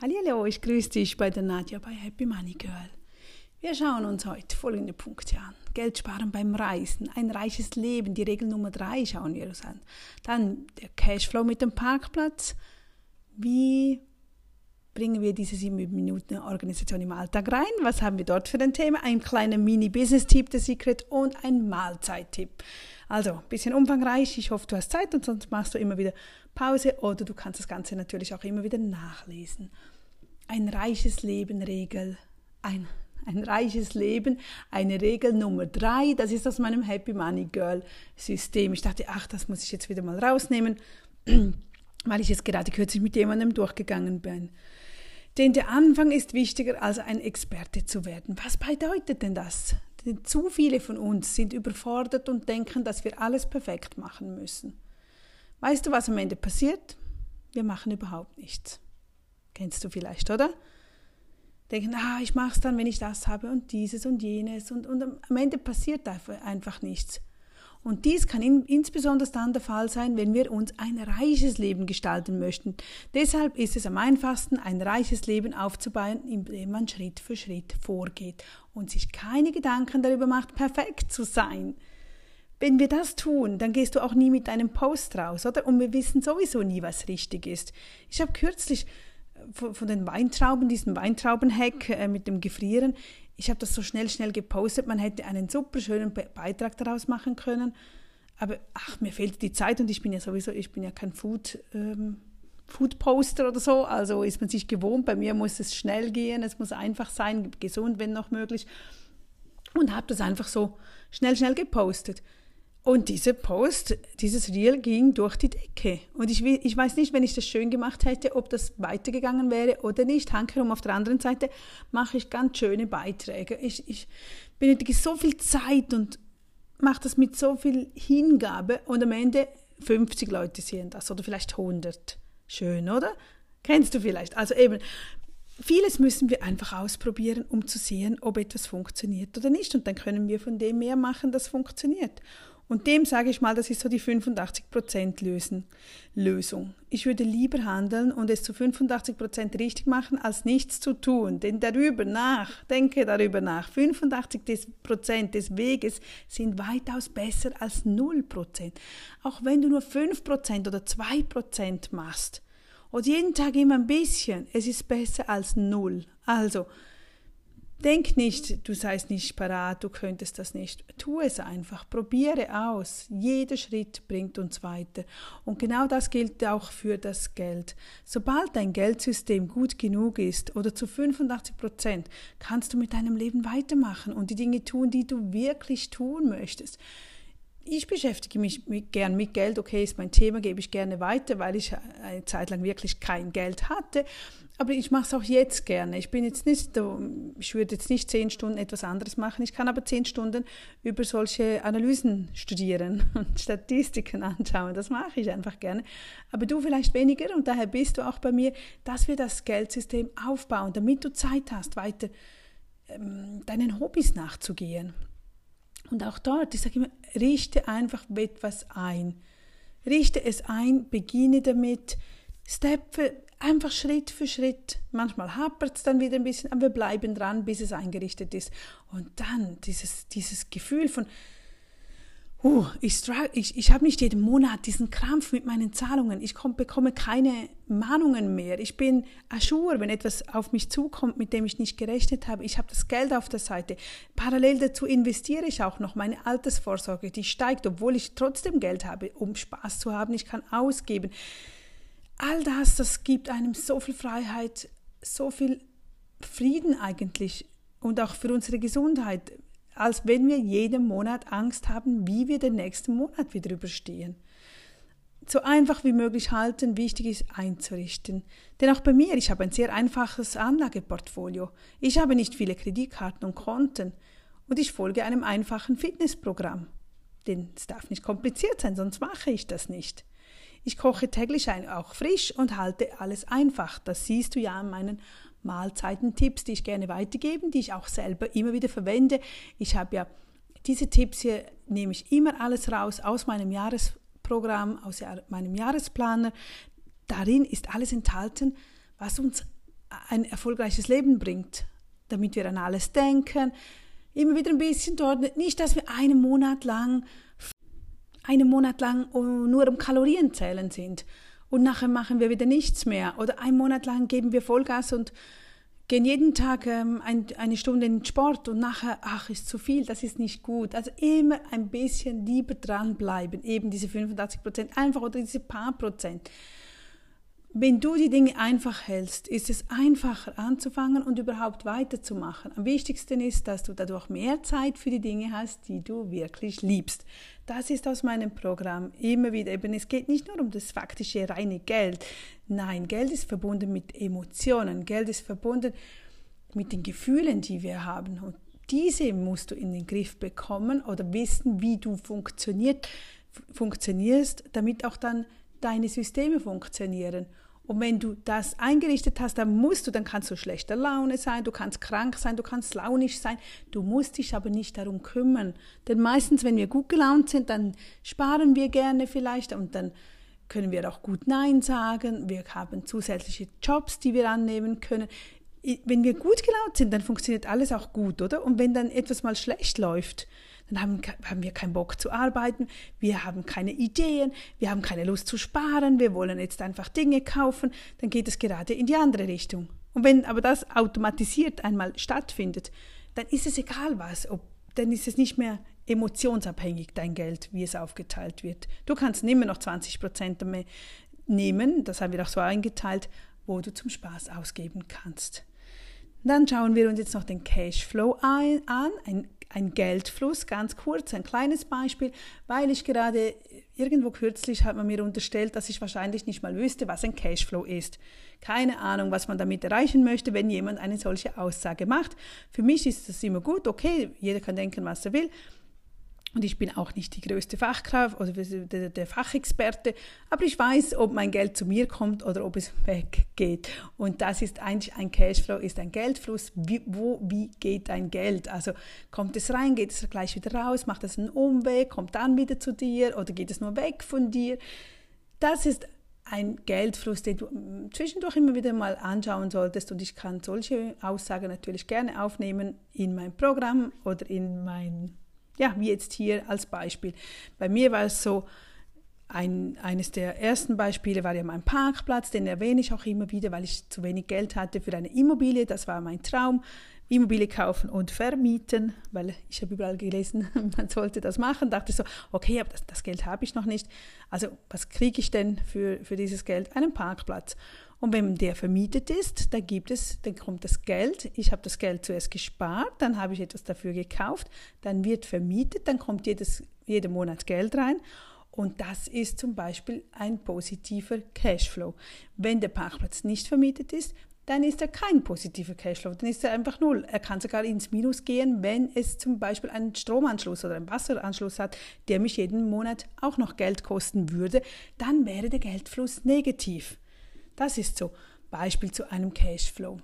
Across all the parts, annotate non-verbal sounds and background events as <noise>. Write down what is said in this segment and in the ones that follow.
Hallo, ich grüße dich bei der Nadja bei Happy Money Girl. Wir schauen uns heute folgende Punkte an. Geld sparen beim Reisen, ein reiches Leben, die Regel Nummer drei schauen wir uns an. Dann der Cashflow mit dem Parkplatz. Wie bringen wir diese sieben Minuten Organisation im Alltag rein? Was haben wir dort für ein Thema? Ein kleiner Mini-Business-Tipp, der Secret und ein Mahlzeit-Tipp. Also, ein bisschen umfangreich. Ich hoffe, du hast Zeit und sonst machst du immer wieder Pause oder du kannst das Ganze natürlich auch immer wieder nachlesen. Ein reiches Leben, Regel. Ein ein reiches Leben, eine Regel Nummer drei, das ist aus meinem Happy Money Girl System. Ich dachte, ach, das muss ich jetzt wieder mal rausnehmen, <clears throat> weil ich jetzt gerade kürzlich mit jemandem durchgegangen bin. Denn der Anfang ist wichtiger, als ein Experte zu werden. Was bedeutet denn das? Denn zu viele von uns sind überfordert und denken, dass wir alles perfekt machen müssen. Weißt du, was am Ende passiert? Wir machen überhaupt nichts. Kennst du vielleicht, oder? denken, ah, ich mache es dann, wenn ich das habe und dieses und jenes und, und am Ende passiert einfach nichts. Und dies kann in, insbesondere dann der Fall sein, wenn wir uns ein reiches Leben gestalten möchten. Deshalb ist es am einfachsten, ein reiches Leben aufzubauen, indem man Schritt für Schritt vorgeht und sich keine Gedanken darüber macht, perfekt zu sein. Wenn wir das tun, dann gehst du auch nie mit deinem Post raus, oder? Und wir wissen sowieso nie, was richtig ist. Ich habe kürzlich von, von den Weintrauben, diesen Weintraubenhack äh, mit dem Gefrieren. Ich habe das so schnell, schnell gepostet. Man hätte einen super schönen Be Beitrag daraus machen können. Aber ach, mir fehlt die Zeit und ich bin ja sowieso, ich bin ja kein Food, ähm, Food Poster oder so. Also ist man sich gewohnt. Bei mir muss es schnell gehen, es muss einfach sein, gesund, wenn noch möglich. Und habe das einfach so schnell, schnell gepostet. Und dieser Post, dieses Reel ging durch die Decke. Und ich, ich weiß nicht, wenn ich das schön gemacht hätte, ob das weitergegangen wäre oder nicht. Hankerum auf der anderen Seite mache ich ganz schöne Beiträge. Ich, ich benötige so viel Zeit und mache das mit so viel Hingabe und am Ende 50 Leute sehen das oder vielleicht 100. Schön, oder? Kennst du vielleicht? Also eben, vieles müssen wir einfach ausprobieren, um zu sehen, ob etwas funktioniert oder nicht. Und dann können wir von dem mehr machen, das funktioniert. Und dem sage ich mal, das ist so die 85% Lösung. Ich würde lieber handeln und es zu 85% richtig machen, als nichts zu tun. Denn darüber nach, denke darüber nach, 85% des Weges sind weitaus besser als 0%. Auch wenn du nur 5% oder 2% machst und jeden Tag immer ein bisschen, es ist besser als 0. Also, Denk nicht, du seist nicht parat, du könntest das nicht. Tu es einfach, probiere aus. Jeder Schritt bringt uns weiter. Und genau das gilt auch für das Geld. Sobald dein Geldsystem gut genug ist oder zu 85 Prozent, kannst du mit deinem Leben weitermachen und die Dinge tun, die du wirklich tun möchtest ich beschäftige mich mit, gern mit Geld. Okay, ist mein Thema, gebe ich gerne weiter, weil ich eine Zeit lang wirklich kein Geld hatte. Aber ich mache es auch jetzt gerne. Ich bin jetzt nicht, ich würde jetzt nicht zehn Stunden etwas anderes machen. Ich kann aber zehn Stunden über solche Analysen studieren <laughs> und Statistiken anschauen. Das mache ich einfach gerne. Aber du vielleicht weniger und daher bist du auch bei mir, dass wir das Geldsystem aufbauen, damit du Zeit hast, weiter ähm, deinen Hobbys nachzugehen. Und auch dort, ich sage immer, richte einfach etwas ein. Richte es ein, beginne damit, Step für, einfach Schritt für Schritt. Manchmal hapert es dann wieder ein bisschen, aber wir bleiben dran, bis es eingerichtet ist. Und dann dieses, dieses Gefühl von, uh, ich, ich, ich habe nicht jeden Monat diesen Krampf mit meinen Zahlungen. Ich komm, bekomme keine Mahnungen mehr. Ich bin ajour, wenn etwas auf mich zukommt, mit dem ich nicht gerechnet habe. Ich habe das Geld auf der Seite. Parallel dazu investiere ich auch noch meine Altersvorsorge, die steigt, obwohl ich trotzdem Geld habe, um Spaß zu haben. Ich kann ausgeben. All das, das gibt einem so viel Freiheit, so viel Frieden eigentlich und auch für unsere Gesundheit als wenn wir jeden Monat Angst haben, wie wir den nächsten Monat wieder überstehen. So einfach wie möglich halten, wichtig ist einzurichten. Denn auch bei mir, ich habe ein sehr einfaches Anlageportfolio. Ich habe nicht viele Kreditkarten und Konten und ich folge einem einfachen Fitnessprogramm. Denn es darf nicht kompliziert sein, sonst mache ich das nicht. Ich koche täglich auch frisch und halte alles einfach. Das siehst du ja an meinen Mahlzeitentipps, die ich gerne weitergebe, die ich auch selber immer wieder verwende. Ich habe ja diese Tipps hier, nehme ich immer alles raus aus meinem Jahresprogramm, aus meinem Jahresplaner. Darin ist alles enthalten, was uns ein erfolgreiches Leben bringt, damit wir an alles denken. Immer wieder ein bisschen dort, nicht, dass wir einen Monat lang, einen Monat lang nur um Kalorien zählen sind und nachher machen wir wieder nichts mehr oder einen Monat lang geben wir Vollgas und gehen jeden Tag ähm, ein, eine Stunde in den Sport und nachher, ach, ist zu viel, das ist nicht gut. Also immer ein bisschen lieber dranbleiben, eben diese 85 Prozent einfach oder diese paar Prozent. Wenn du die Dinge einfach hältst, ist es einfacher anzufangen und überhaupt weiterzumachen. Am wichtigsten ist, dass du dadurch mehr Zeit für die Dinge hast, die du wirklich liebst. Das ist aus meinem Programm immer wieder eben, es geht nicht nur um das faktische reine Geld. Nein, Geld ist verbunden mit Emotionen. Geld ist verbunden mit den Gefühlen, die wir haben. Und diese musst du in den Griff bekommen oder wissen, wie du funktioniert, funktionierst, damit auch dann deine Systeme funktionieren. Und wenn du das eingerichtet hast, dann musst du, dann kannst du schlechter Laune sein, du kannst krank sein, du kannst launisch sein. Du musst dich aber nicht darum kümmern. Denn meistens, wenn wir gut gelaunt sind, dann sparen wir gerne vielleicht und dann können wir auch gut Nein sagen. Wir haben zusätzliche Jobs, die wir annehmen können. Wenn wir gut gelaunt sind, dann funktioniert alles auch gut, oder? Und wenn dann etwas mal schlecht läuft, dann haben, haben wir keinen Bock zu arbeiten, wir haben keine Ideen, wir haben keine Lust zu sparen, wir wollen jetzt einfach Dinge kaufen, dann geht es gerade in die andere Richtung. Und wenn aber das automatisiert einmal stattfindet, dann ist es egal was, ob, dann ist es nicht mehr emotionsabhängig, dein Geld, wie es aufgeteilt wird. Du kannst immer noch 20 Prozent nehmen, das haben wir auch so eingeteilt, wo du zum Spaß ausgeben kannst. Dann schauen wir uns jetzt noch den Cashflow an, ein ein Geldfluss, ganz kurz, ein kleines Beispiel, weil ich gerade irgendwo kürzlich hat man mir unterstellt, dass ich wahrscheinlich nicht mal wüsste, was ein Cashflow ist. Keine Ahnung, was man damit erreichen möchte, wenn jemand eine solche Aussage macht. Für mich ist das immer gut, okay, jeder kann denken, was er will. Und ich bin auch nicht die größte Fachkraft oder der, der, Fachexperte, aber ich weiß, ob mein Geld zu mir kommt oder ob es <laughs> weggeht. Und das ist eigentlich ein Cashflow, ist ein Geldfluss. Wie, wo, wie geht dein Geld? Also kommt es rein, geht es gleich wieder raus, macht es einen Umweg, kommt dann wieder zu dir oder geht es nur weg von dir? Das ist ein Geldfluss, den du zwischendurch immer wieder mal anschauen solltest. Und ich kann solche Aussagen natürlich gerne aufnehmen in mein Programm oder in mein ja, wie jetzt hier als Beispiel. Bei mir war es so, ein, eines der ersten Beispiele war ja mein Parkplatz, den erwähne ich auch immer wieder, weil ich zu wenig Geld hatte für eine Immobilie. Das war mein Traum. Immobilie kaufen und vermieten, weil ich habe überall gelesen, <laughs> man sollte das machen. Dachte so, okay, aber das, das Geld habe ich noch nicht. Also was kriege ich denn für, für dieses Geld? Einen Parkplatz. Und wenn der vermietet ist, dann gibt es, dann kommt das Geld. Ich habe das Geld zuerst gespart, dann habe ich etwas dafür gekauft, dann wird vermietet, dann kommt jedes, jeden Monat Geld rein. Und das ist zum Beispiel ein positiver Cashflow. Wenn der Parkplatz nicht vermietet ist, dann ist er kein positiver Cashflow, dann ist er einfach null. Er kann sogar ins Minus gehen, wenn es zum Beispiel einen Stromanschluss oder einen Wasseranschluss hat, der mich jeden Monat auch noch Geld kosten würde, dann wäre der Geldfluss negativ. Das ist so Beispiel zu einem Cashflow.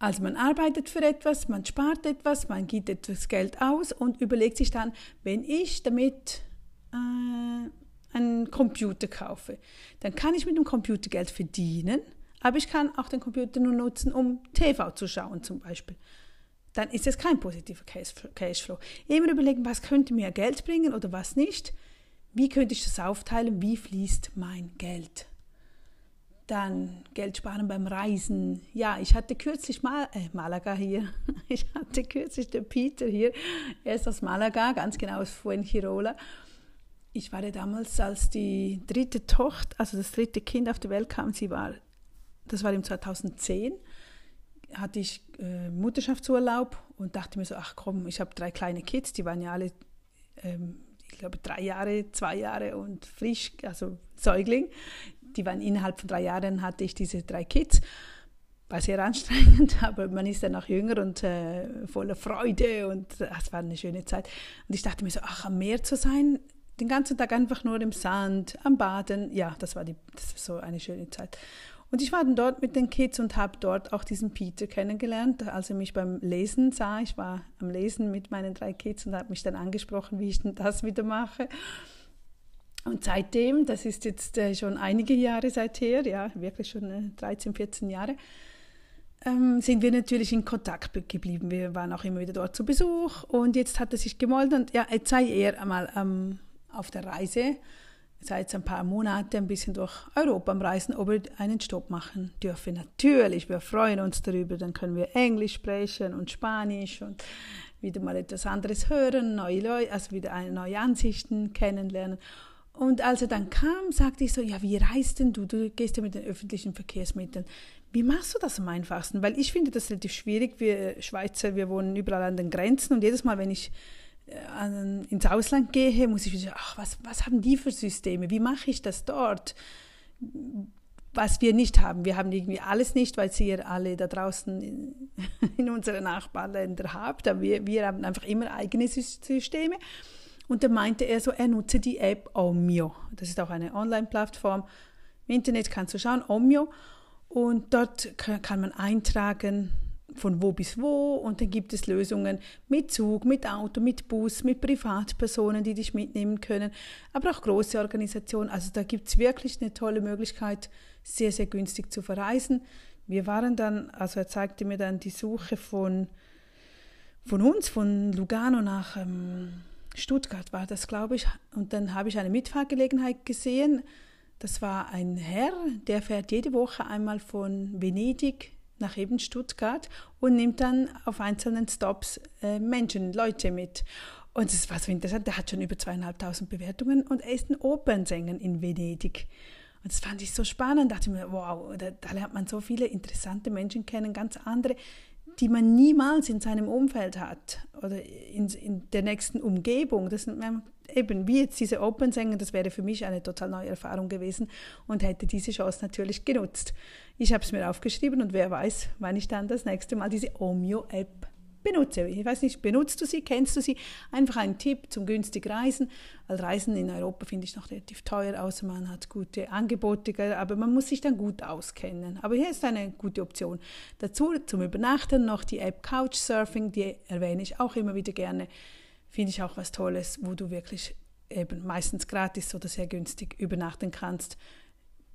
Also man arbeitet für etwas, man spart etwas, man gibt etwas Geld aus und überlegt sich dann, wenn ich damit äh, einen Computer kaufe, dann kann ich mit dem Computer Geld verdienen, aber ich kann auch den Computer nur nutzen, um TV zu schauen zum Beispiel. Dann ist es kein positiver Cashflow. Immer überlegen, was könnte mir Geld bringen oder was nicht. Wie könnte ich das aufteilen? Wie fließt mein Geld? Dann Geld sparen beim Reisen. Ja, ich hatte kürzlich mal, äh, Malaga hier. <laughs> Ich hatte kürzlich den Peter hier. Er ist aus Malaga, ganz genau aus Fuengirola. Ich war ja damals, als die dritte Tochter, also das dritte Kind auf die Welt kam, sie war, das war im 2010, hatte ich äh, Mutterschaftsurlaub und dachte mir so, ach komm, ich habe drei kleine Kids, die waren ja alle, ähm, ich glaube, drei Jahre, zwei Jahre und frisch, also Säugling die waren innerhalb von drei Jahren hatte ich diese drei Kids. War sehr anstrengend, <laughs> aber man ist dann auch jünger und äh, voller Freude und äh, es war eine schöne Zeit. Und ich dachte mir so, ach, am Meer zu sein, den ganzen Tag einfach nur im Sand, am Baden, ja, das war, die, das war so eine schöne Zeit. Und ich war dann dort mit den Kids und habe dort auch diesen Peter kennengelernt, als er mich beim Lesen sah. Ich war am Lesen mit meinen drei Kids und habe mich dann angesprochen, wie ich denn das wieder mache. Und seitdem, das ist jetzt äh, schon einige Jahre seither, ja, wirklich schon äh, 13, 14 Jahre, ähm, sind wir natürlich in Kontakt geblieben. Wir waren auch immer wieder dort zu Besuch und jetzt hat er sich gemolden und ja, jetzt sei er einmal ähm, auf der Reise, seit ein paar Monaten ein bisschen durch Europa am Reisen, ob er einen Stopp machen dürfe. Natürlich, wir freuen uns darüber, dann können wir Englisch sprechen und Spanisch und wieder mal etwas anderes hören, neue Leute, also wieder neue Ansichten kennenlernen. Und als er dann kam, sagte ich so, ja, wie reist denn du? Du gehst ja mit den öffentlichen Verkehrsmitteln. Wie machst du das am einfachsten? Weil ich finde das relativ schwierig. Wir Schweizer, wir wohnen überall an den Grenzen und jedes Mal, wenn ich äh, ins Ausland gehe, muss ich wieder, ach, was, was haben die für Systeme? Wie mache ich das dort? Was wir nicht haben. Wir haben irgendwie alles nicht, weil ihr alle da draußen in, <laughs> in unseren Nachbarländern habt. Aber wir, wir haben einfach immer eigene Systeme. Und da meinte er so, er nutze die App Omio. Das ist auch eine Online-Plattform. Im Internet kannst du schauen, Omio. Und dort kann man eintragen, von wo bis wo. Und dann gibt es Lösungen mit Zug, mit Auto, mit Bus, mit Privatpersonen, die dich mitnehmen können, aber auch große Organisationen. Also da gibt es wirklich eine tolle Möglichkeit, sehr, sehr günstig zu verreisen. Wir waren dann, also er zeigte mir dann die Suche von, von uns, von Lugano nach ähm, Stuttgart war das, glaube ich. Und dann habe ich eine Mitfahrgelegenheit gesehen. Das war ein Herr, der fährt jede Woche einmal von Venedig nach eben Stuttgart und nimmt dann auf einzelnen Stops äh, Menschen, Leute mit. Und es war so interessant, der hat schon über zweieinhalbtausend Bewertungen und er ist ein Opernsänger in Venedig. Und das fand ich so spannend, dachte mir, wow, da, da lernt man so viele interessante Menschen kennen, ganz andere, die man niemals in seinem Umfeld hat oder in, in der nächsten Umgebung. Das sind eben wie jetzt diese Open-Sänger, das wäre für mich eine total neue Erfahrung gewesen und hätte diese Chance natürlich genutzt. Ich habe es mir aufgeschrieben und wer weiß, wann ich dann das nächste Mal diese Omio-App benutze. Ich weiß nicht, benutzt du sie, kennst du sie? Einfach ein Tipp zum günstig Reisen, weil Reisen in Europa finde ich noch relativ teuer, außer man hat gute Angebote, aber man muss sich dann gut auskennen. Aber hier ist eine gute Option. Dazu zum Übernachten noch die App Couchsurfing, die erwähne ich auch immer wieder gerne. Finde ich auch was Tolles, wo du wirklich eben meistens gratis oder sehr günstig übernachten kannst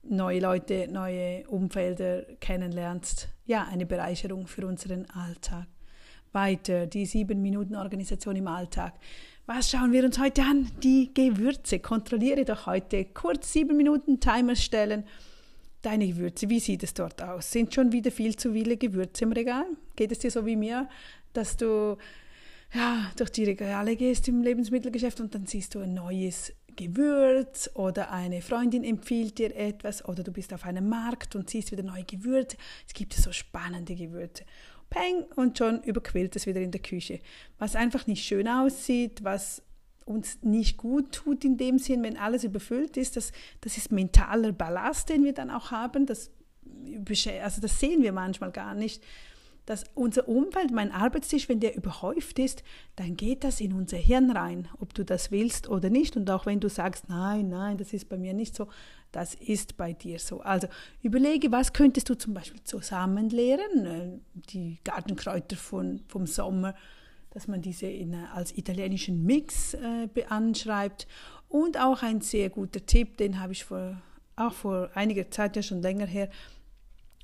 neue Leute, neue Umfelder kennenlernst. Ja, eine Bereicherung für unseren Alltag weiter, die sieben Minuten Organisation im Alltag. Was schauen wir uns heute an? Die Gewürze. Kontrolliere doch heute kurz sieben Minuten Timer stellen. Deine Gewürze, wie sieht es dort aus? Sind schon wieder viel zu viele Gewürze im Regal? Geht es dir so wie mir, dass du ja, durch die Regale gehst im Lebensmittelgeschäft und dann siehst du ein neues Gewürz oder eine Freundin empfiehlt dir etwas oder du bist auf einem Markt und siehst wieder neue Gewürze. Es gibt so spannende Gewürze peng, und schon überquillt es wieder in der Küche. Was einfach nicht schön aussieht, was uns nicht gut tut in dem Sinn, wenn alles überfüllt ist, das, das ist mentaler Ballast, den wir dann auch haben, das, also das sehen wir manchmal gar nicht dass unser Umfeld, mein Arbeitstisch, wenn der überhäuft ist, dann geht das in unser Hirn rein, ob du das willst oder nicht. Und auch wenn du sagst, nein, nein, das ist bei mir nicht so, das ist bei dir so. Also überlege, was könntest du zum Beispiel zusammen lehren, äh, die Gartenkräuter von, vom Sommer, dass man diese in, als italienischen Mix äh, anschreibt. Und auch ein sehr guter Tipp, den habe ich vor, auch vor einiger Zeit, ja schon länger her,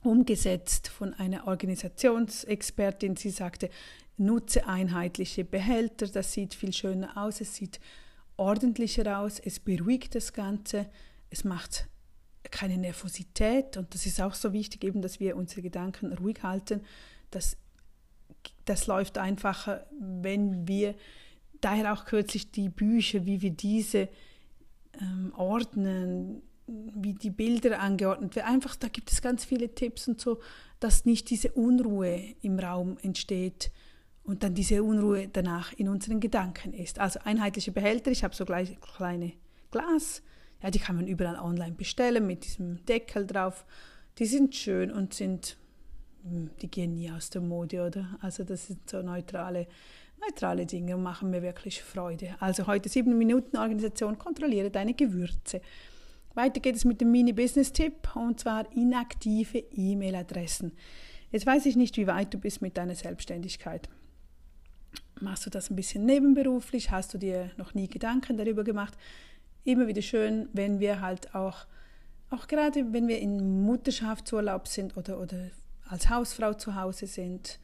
umgesetzt von einer Organisationsexpertin. Sie sagte, nutze einheitliche Behälter, das sieht viel schöner aus, es sieht ordentlicher aus, es beruhigt das Ganze, es macht keine Nervosität und das ist auch so wichtig, eben, dass wir unsere Gedanken ruhig halten. Das, das läuft einfacher, wenn wir daher auch kürzlich die Bücher, wie wir diese ähm, ordnen, wie die Bilder angeordnet werden. Einfach, da gibt es ganz viele Tipps und so, dass nicht diese Unruhe im Raum entsteht und dann diese Unruhe danach in unseren Gedanken ist. Also einheitliche Behälter, ich habe so gleich kleine Glas, ja, die kann man überall online bestellen mit diesem Deckel drauf. Die sind schön und sind, hm, die gehen nie aus der Mode, oder? Also das sind so neutrale, neutrale Dinge und machen mir wirklich Freude. Also heute sieben Minuten Organisation, kontrolliere deine Gewürze. Weiter geht es mit dem Mini-Business-Tipp und zwar inaktive E-Mail-Adressen. Jetzt weiß ich nicht, wie weit du bist mit deiner Selbstständigkeit. Machst du das ein bisschen nebenberuflich? Hast du dir noch nie Gedanken darüber gemacht? immer wieder schön, wenn wir halt auch, auch gerade wenn wir in Mutterschaftsurlaub sind oder, oder als Hausfrau zu Hause sind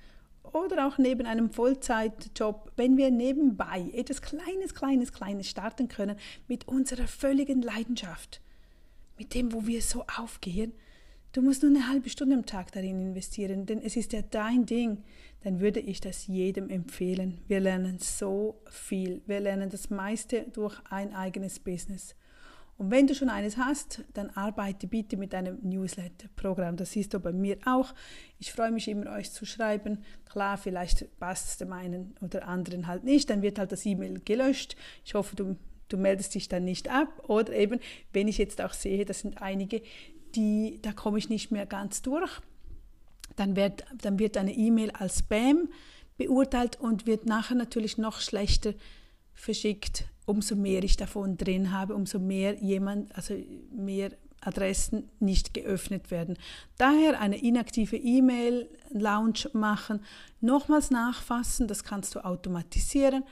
oder auch neben einem Vollzeitjob, wenn wir nebenbei etwas Kleines, Kleines, Kleines starten können mit unserer völligen Leidenschaft, mit dem, wo wir so aufgehen, du musst nur eine halbe Stunde am Tag darin investieren, denn es ist ja dein Ding, dann würde ich das jedem empfehlen. Wir lernen so viel, wir lernen das meiste durch ein eigenes Business. Und wenn du schon eines hast, dann arbeite bitte mit einem Newsletter-Programm. Das siehst du bei mir auch. Ich freue mich immer, euch zu schreiben. Klar, vielleicht passt es dem einen oder anderen halt nicht. Dann wird halt das E-Mail gelöscht. Ich hoffe, du, du meldest dich dann nicht ab. Oder eben, wenn ich jetzt auch sehe, das sind einige, die, da komme ich nicht mehr ganz durch, dann wird, dann wird eine E-Mail als Spam beurteilt und wird nachher natürlich noch schlechter verschickt umso mehr ich davon drin habe, umso mehr jemand, also mehr Adressen nicht geöffnet werden. Daher eine inaktive E-Mail-Lounge machen, nochmals nachfassen, das kannst du automatisieren,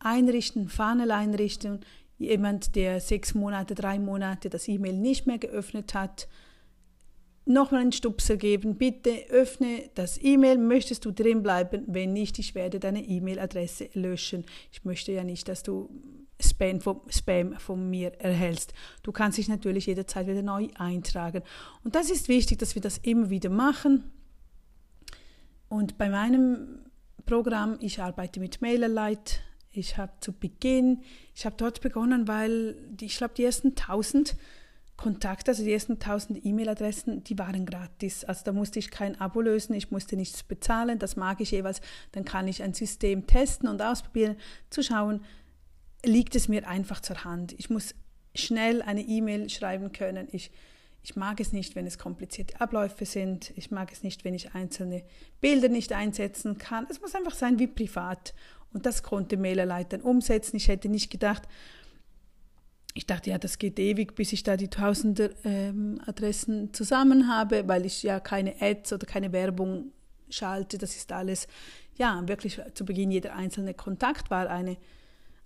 einrichten, Funnel einrichten. Jemand, der sechs Monate, drei Monate das E-Mail nicht mehr geöffnet hat, nochmal einen Stupser geben. Bitte öffne das E-Mail. Möchtest du drin bleiben? Wenn nicht, ich werde deine E-Mail-Adresse löschen. Ich möchte ja nicht, dass du Spam von, Spam von mir erhältst. Du kannst dich natürlich jederzeit wieder neu eintragen. Und das ist wichtig, dass wir das immer wieder machen. Und bei meinem Programm, ich arbeite mit MailerLite. Ich habe zu Beginn, ich habe dort begonnen, weil die, ich glaube, die ersten 1000 Kontakte, also die ersten 1000 E-Mail-Adressen, die waren gratis. Also da musste ich kein Abo lösen, ich musste nichts bezahlen. Das mag ich jeweils. Dann kann ich ein System testen und ausprobieren, zu schauen, liegt es mir einfach zur Hand. Ich muss schnell eine E-Mail schreiben können. Ich, ich mag es nicht, wenn es komplizierte Abläufe sind. Ich mag es nicht, wenn ich einzelne Bilder nicht einsetzen kann. Es muss einfach sein wie privat. Und das konnte MailerLite umsetzen. Ich hätte nicht gedacht, ich dachte, ja, das geht ewig, bis ich da die tausende ähm, Adressen zusammen habe, weil ich ja keine Ads oder keine Werbung schalte. Das ist alles, ja, wirklich zu Beginn jeder einzelne Kontakt war eine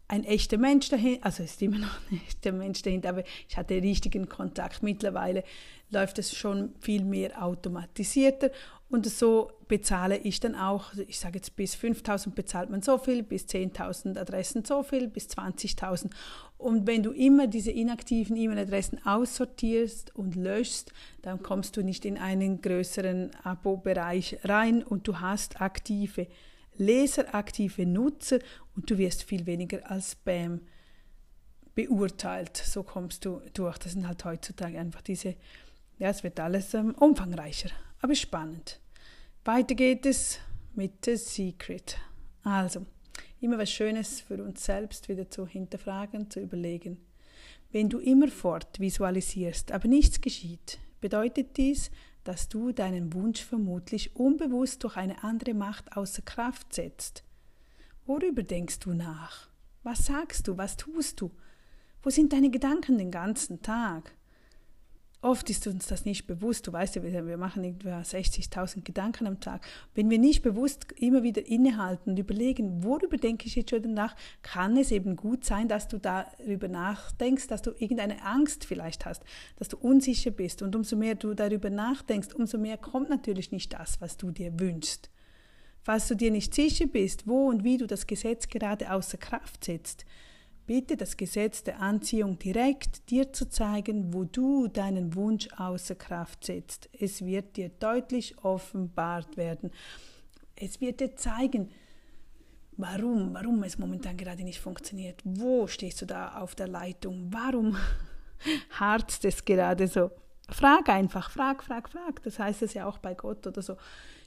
ein echter Mensch dahinter, also ist immer noch ein <laughs> echter Mensch dahinter, aber ich hatte richtigen Kontakt. Mittlerweile läuft es schon viel mehr automatisierter und so bezahle ich dann auch, also ich sage jetzt bis 5000 bezahlt man so viel, bis 10.000 Adressen so viel, bis 20.000. Und wenn du immer diese inaktiven E-Mail-Adressen aussortierst und löschst, dann kommst du nicht in einen größeren Abo-Bereich rein und du hast aktive Leser, aktive Nutzer und du wirst viel weniger als Spam beurteilt. So kommst du durch. Das sind halt heutzutage einfach diese, ja, es wird alles ähm, umfangreicher, aber spannend. Weiter geht es mit The Secret. Also, immer was Schönes für uns selbst wieder zu hinterfragen, zu überlegen. Wenn du immerfort visualisierst, aber nichts geschieht, bedeutet dies, dass du deinen Wunsch vermutlich unbewusst durch eine andere Macht außer Kraft setzt. Worüber denkst du nach? Was sagst du? Was tust du? Wo sind deine Gedanken den ganzen Tag? Oft ist uns das nicht bewusst. Du weißt ja, wir machen etwa 60.000 Gedanken am Tag. Wenn wir nicht bewusst immer wieder innehalten und überlegen, worüber denke ich jetzt schon nach, kann es eben gut sein, dass du darüber nachdenkst, dass du irgendeine Angst vielleicht hast, dass du unsicher bist. Und umso mehr du darüber nachdenkst, umso mehr kommt natürlich nicht das, was du dir wünschst. Falls du dir nicht sicher bist, wo und wie du das Gesetz gerade außer Kraft setzt, bitte das Gesetz der Anziehung direkt dir zu zeigen, wo du deinen Wunsch außer Kraft setzt. Es wird dir deutlich offenbart werden. Es wird dir zeigen, warum, warum es momentan gerade nicht funktioniert. Wo stehst du da auf der Leitung? Warum <laughs> harzt es gerade so? Frag einfach, frag, frag, frag. Das heißt es ja auch bei Gott oder so.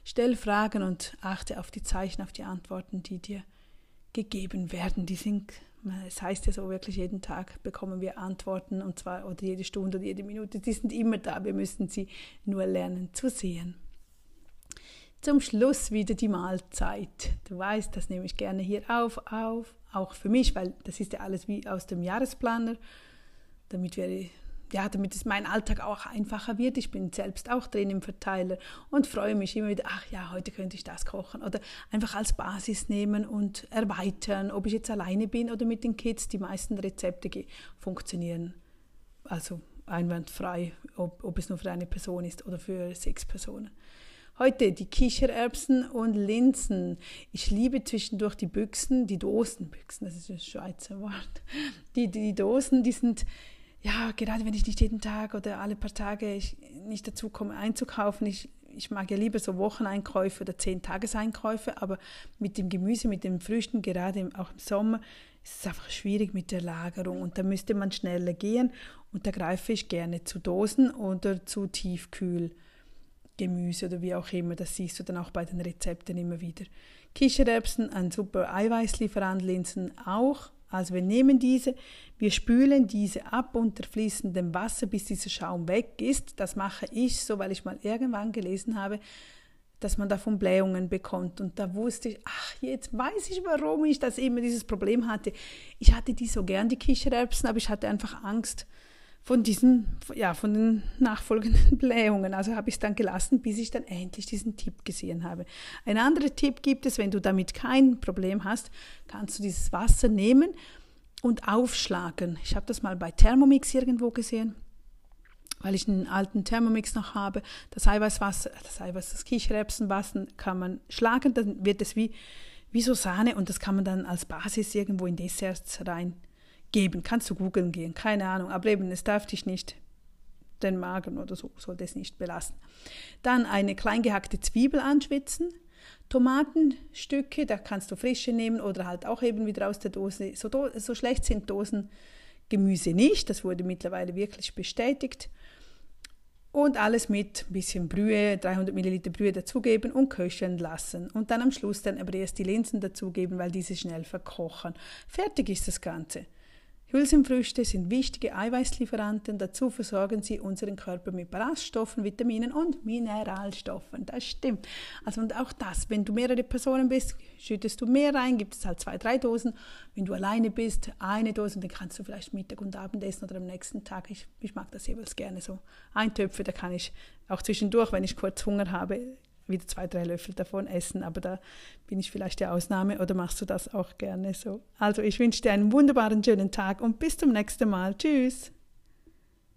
Stell Fragen und achte auf die Zeichen, auf die Antworten, die dir gegeben werden. Die sind es heißt ja so wirklich, jeden Tag bekommen wir Antworten und zwar oder jede Stunde oder jede Minute. Die sind immer da, wir müssen sie nur lernen zu sehen. Zum Schluss wieder die Mahlzeit. Du weißt, das nehme ich gerne hier auf, auf, auch für mich, weil das ist ja alles wie aus dem Jahresplaner, damit wir ja, damit es mein Alltag auch einfacher wird. Ich bin selbst auch drin im Verteiler und freue mich immer wieder, ach ja, heute könnte ich das kochen oder einfach als Basis nehmen und erweitern, ob ich jetzt alleine bin oder mit den Kids. Die meisten Rezepte funktionieren also einwandfrei, ob, ob es nur für eine Person ist oder für sechs Personen. Heute die Kichererbsen und Linsen. Ich liebe zwischendurch die Büchsen, die Dosenbüchsen, das ist ein Schweizer Wort. Die, die Dosen, die sind ja, gerade wenn ich nicht jeden Tag oder alle paar Tage ich nicht dazu komme einzukaufen, ich, ich mag ja lieber so Wocheneinkäufe oder Zehn-Tageseinkäufe, aber mit dem Gemüse, mit den Früchten, gerade auch im Sommer, ist es einfach schwierig mit der Lagerung und da müsste man schneller gehen und da greife ich gerne zu Dosen oder zu Tiefkühlgemüse oder wie auch immer. Das siehst du dann auch bei den Rezepten immer wieder. Kichererbsen, ein super Eiweißlieferant, Linsen auch also wir nehmen diese, wir spülen diese ab unter fließendem Wasser, bis dieser Schaum weg ist. Das mache ich so, weil ich mal irgendwann gelesen habe, dass man davon Blähungen bekommt. Und da wusste ich, ach, jetzt weiß ich, warum ich das immer dieses Problem hatte. Ich hatte die so gern, die Kichererbsen, aber ich hatte einfach Angst von diesen, ja, von den nachfolgenden <laughs> Blähungen. Also habe ich es dann gelassen, bis ich dann endlich diesen Tipp gesehen habe. Ein anderer Tipp gibt es, wenn du damit kein Problem hast, kannst du dieses Wasser nehmen und aufschlagen. Ich habe das mal bei Thermomix irgendwo gesehen, weil ich einen alten Thermomix noch habe. Das Eiweißwasser, das Eiweiß, das Kichererbsenwasser kann man schlagen, dann wird es wie, wie so Sahne und das kann man dann als Basis irgendwo in Desserts rein geben. Kannst du googeln gehen, keine Ahnung. Aber eben, es darf dich nicht den Magen oder so, sollte es nicht belasten. Dann eine klein gehackte Zwiebel anschwitzen. Tomatenstücke, da kannst du frische nehmen oder halt auch eben wieder aus der Dose. So, so schlecht sind Dosengemüse nicht, das wurde mittlerweile wirklich bestätigt. Und alles mit ein bisschen Brühe, 300 Milliliter Brühe dazugeben und köcheln lassen. Und dann am Schluss dann aber erst die Linsen dazugeben, weil diese schnell verkochen. Fertig ist das Ganze. Hülsenfrüchte sind wichtige Eiweißlieferanten, dazu versorgen sie unseren Körper mit Ballaststoffen, Vitaminen und Mineralstoffen. Das stimmt. Also und auch das, wenn du mehrere Personen bist, schüttest du mehr rein, gibt es halt zwei, drei Dosen. Wenn du alleine bist, eine Dose, dann kannst du vielleicht Mittag und Abend essen oder am nächsten Tag. Ich, ich mag das jeweils gerne so. Eintöpfe, da kann ich auch zwischendurch, wenn ich kurz Hunger habe, wieder zwei, drei Löffel davon essen, aber da bin ich vielleicht die Ausnahme oder machst du das auch gerne so? Also ich wünsche dir einen wunderbaren schönen Tag und bis zum nächsten Mal. Tschüss.